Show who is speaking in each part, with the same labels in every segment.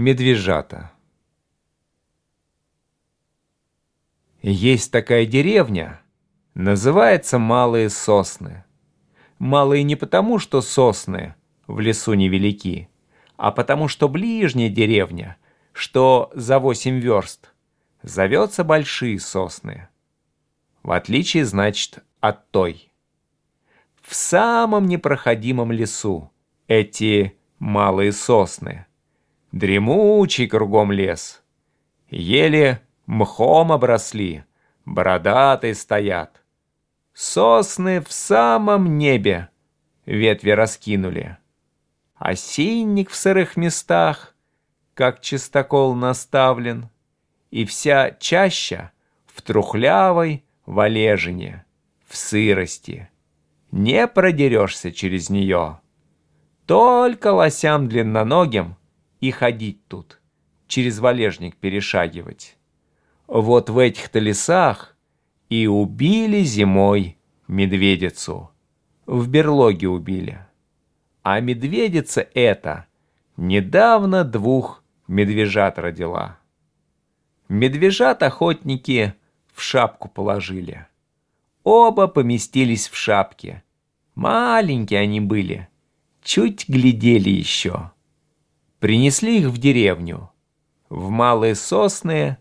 Speaker 1: Медвежата. Есть такая деревня, называется Малые Сосны. Малые не потому, что сосны в лесу невелики, а потому, что ближняя деревня, что за восемь верст, зовется Большие Сосны. В отличие, значит, от той. В самом непроходимом лесу эти малые сосны – Дремучий кругом лес. Еле мхом обросли, бородатые стоят. Сосны в самом небе ветви раскинули. Осинник в сырых местах, как чистокол наставлен, И вся чаща в трухлявой валежине, в сырости. Не продерешься через нее. Только лосям длинноногим и ходить тут, через валежник перешагивать. Вот в этих-то лесах и убили зимой медведицу. В берлоге убили. А медведица эта недавно двух медвежат родила. Медвежат охотники в шапку положили. Оба поместились в шапке. Маленькие они были, чуть глядели еще. Принесли их в деревню, в Малые Сосны,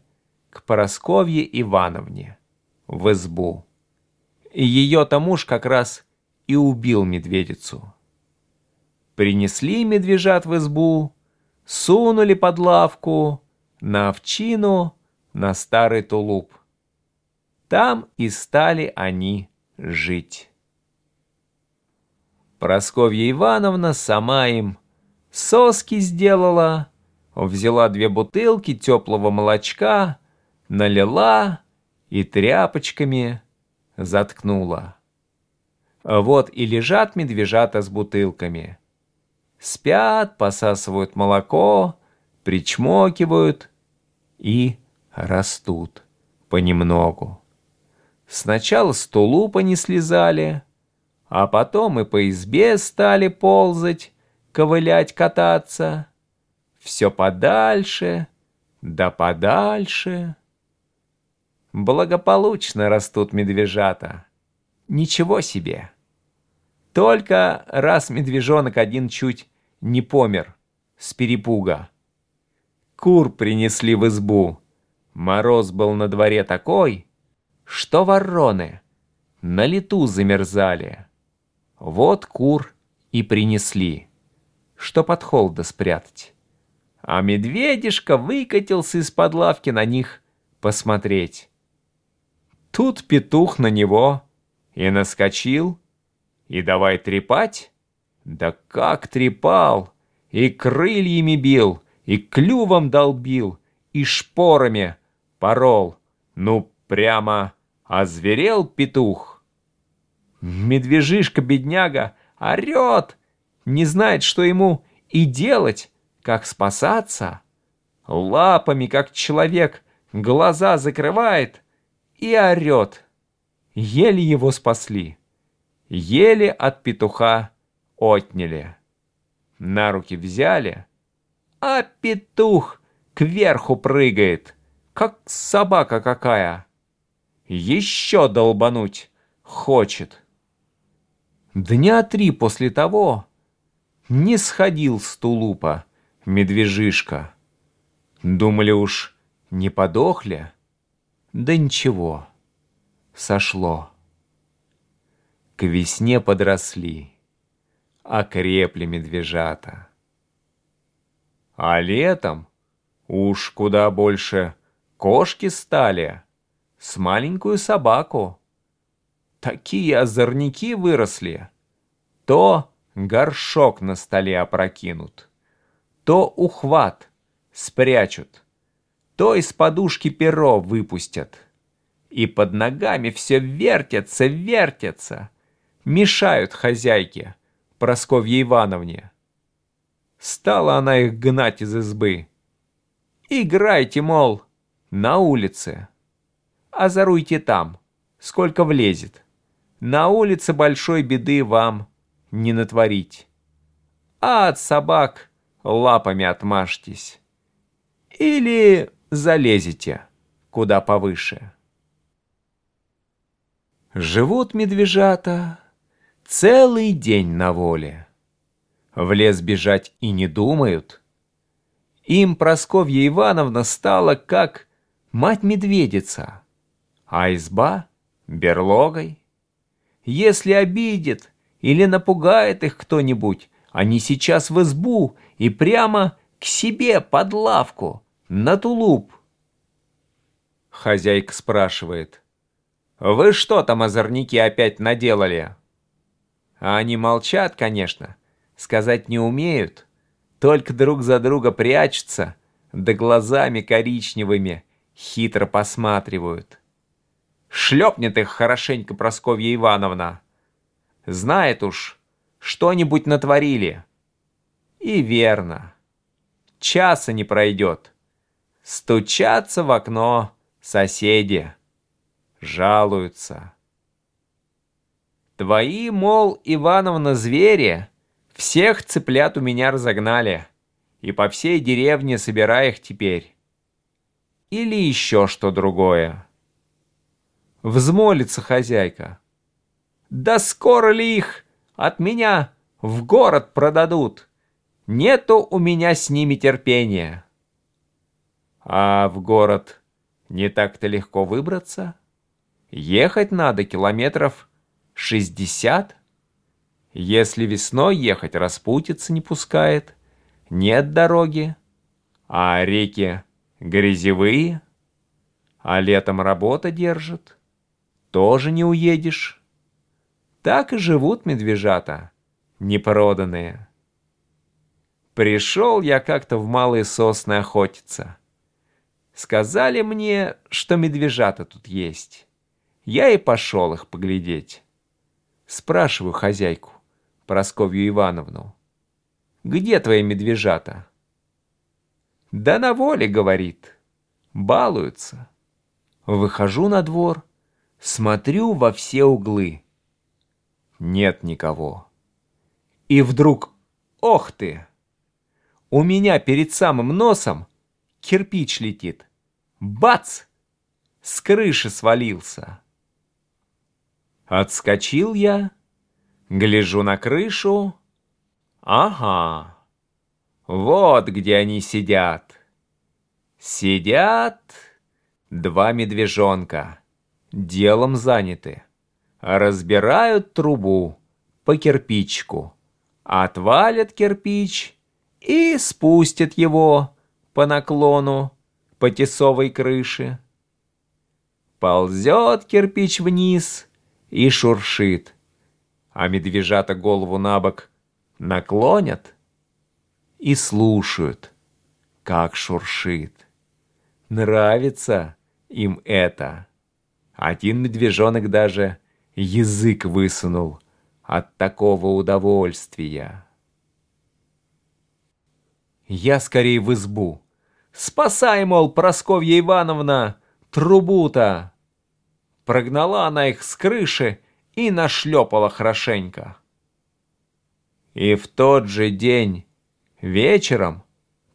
Speaker 1: к Поросковье Ивановне, в избу. Ее-то муж как раз и убил медведицу. Принесли медвежат в избу, сунули под лавку, на овчину, на старый тулуп. Там и стали они жить. Просковья Ивановна сама им соски сделала, взяла две бутылки теплого молочка, налила и тряпочками заткнула. Вот и лежат медвежата с бутылками. Спят, посасывают молоко, причмокивают и растут понемногу. Сначала с тулупа не слезали, а потом и по избе стали ползать, ковылять, кататься. Все подальше, да подальше. Благополучно растут медвежата. Ничего себе. Только раз медвежонок один чуть не помер с перепуга. Кур принесли в избу. Мороз был на дворе такой, что вороны на лету замерзали. Вот кур и принесли что под холода спрятать. А медведишка выкатился из-под лавки на них посмотреть. Тут петух на него и наскочил, и давай трепать. Да как трепал! И крыльями бил, и клювом долбил, и шпорами порол. Ну, прямо озверел петух. Медвежишка-бедняга орет, не знает, что ему и делать, как спасаться. Лапами, как человек, глаза закрывает и орет. Еле его спасли. Еле от петуха отняли. На руки взяли, а петух кверху прыгает, как собака какая. Еще долбануть хочет. Дня три после того не сходил с тулупа медвежишка. Думали уж, не подохли? Да ничего, сошло. К весне подросли, окрепли медвежата. А летом уж куда больше кошки стали, с маленькую собаку. Такие озорники выросли. То горшок на столе опрокинут, то ухват спрячут, то из подушки перо выпустят. И под ногами все вертятся, вертятся, мешают хозяйке, Просковье Ивановне. Стала она их гнать из избы. Играйте, мол, на улице. Озоруйте там, сколько влезет. На улице большой беды вам не натворить. А от собак лапами отмажьтесь. или залезете куда повыше. Живут медвежата целый день на воле. В лес бежать и не думают. Им Просковья Ивановна стала как мать-медведица, а изба — берлогой. Если обидит или напугает их кто-нибудь, они сейчас в избу и прямо к себе под лавку, на тулуп. Хозяйка спрашивает. «Вы что там, озорники, опять наделали?» А они молчат, конечно, сказать не умеют, только друг за друга прячутся, да глазами коричневыми хитро посматривают. Шлепнет их хорошенько Просковья Ивановна. Знает уж, что-нибудь натворили. И верно. Часа не пройдет. Стучатся в окно соседи. Жалуются. Твои, мол, Ивановна, звери, всех цыплят у меня разогнали, и по всей деревне собирай их теперь. Или еще что другое. Взмолится хозяйка. Да скоро ли их от меня в город продадут? Нету у меня с ними терпения. А в город не так-то легко выбраться? Ехать надо километров шестьдесят. Если весной ехать распутиться не пускает, нет дороги, а реки грязевые, а летом работа держит, тоже не уедешь. Так и живут медвежата, непроданные. Пришел я как-то в малые сосны охотиться. Сказали мне, что медвежата тут есть. Я и пошел их поглядеть. Спрашиваю хозяйку, Просковью Ивановну, где твои медвежата? Да на воле, говорит, балуются. Выхожу на двор, смотрю во все углы. Нет никого. И вдруг, ох ты! У меня перед самым носом кирпич летит. Бац! С крыши свалился. Отскочил я, гляжу на крышу. Ага, вот где они сидят. Сидят два медвежонка, делом заняты. Разбирают трубу по кирпичку, отвалят кирпич и спустят его по наклону по тесовой крыше. Ползет кирпич вниз — и шуршит, а медвежата голову на бок наклонят и слушают, как шуршит. Нравится им это. Один медвежонок даже язык высунул от такого удовольствия. Я скорее в избу. Спасай, мол, Просковья Ивановна, трубу-то! Прогнала она их с крыши и нашлепала хорошенько. И в тот же день, вечером,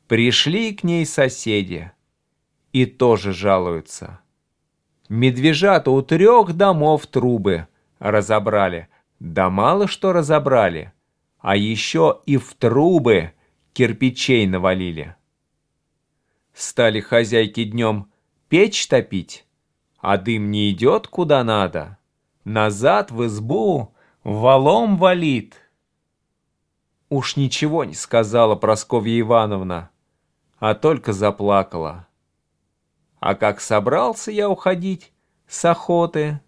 Speaker 1: пришли к ней соседи и тоже жалуются. Медвежата у трех домов трубы разобрали, да мало что разобрали, а еще и в трубы кирпичей навалили. Стали хозяйки днем печь топить, а дым не идет куда надо. Назад в избу валом валит. Уж ничего не сказала Просковья Ивановна, а только заплакала. А как собрался я уходить с охоты,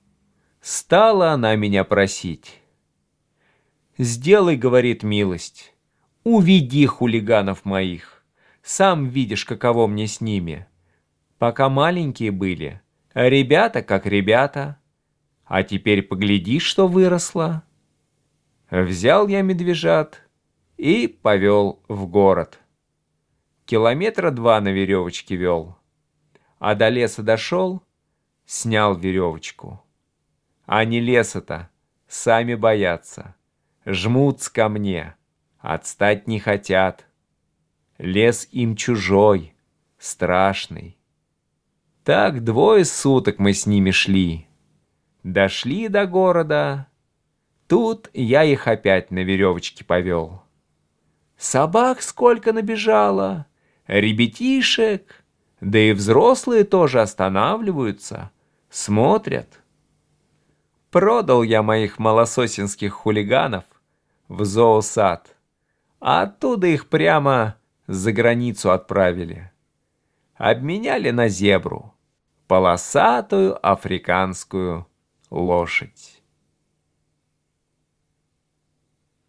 Speaker 1: стала она меня просить. «Сделай, — говорит милость, — уведи хулиганов моих. Сам видишь, каково мне с ними. Пока маленькие были, Ребята как ребята. А теперь погляди, что выросло. Взял я медвежат и повел в город. Километра два на веревочке вел. А до леса дошел, снял веревочку. А не леса-то, сами боятся. Жмутся ко мне, отстать не хотят. Лес им чужой, страшный. Так двое суток мы с ними шли. Дошли до города. Тут я их опять на веревочке повел. Собак сколько набежало, ребятишек, да и взрослые тоже останавливаются, смотрят. Продал я моих малососинских хулиганов в зоосад, а оттуда их прямо за границу отправили. Обменяли на зебру, полосатую африканскую лошадь.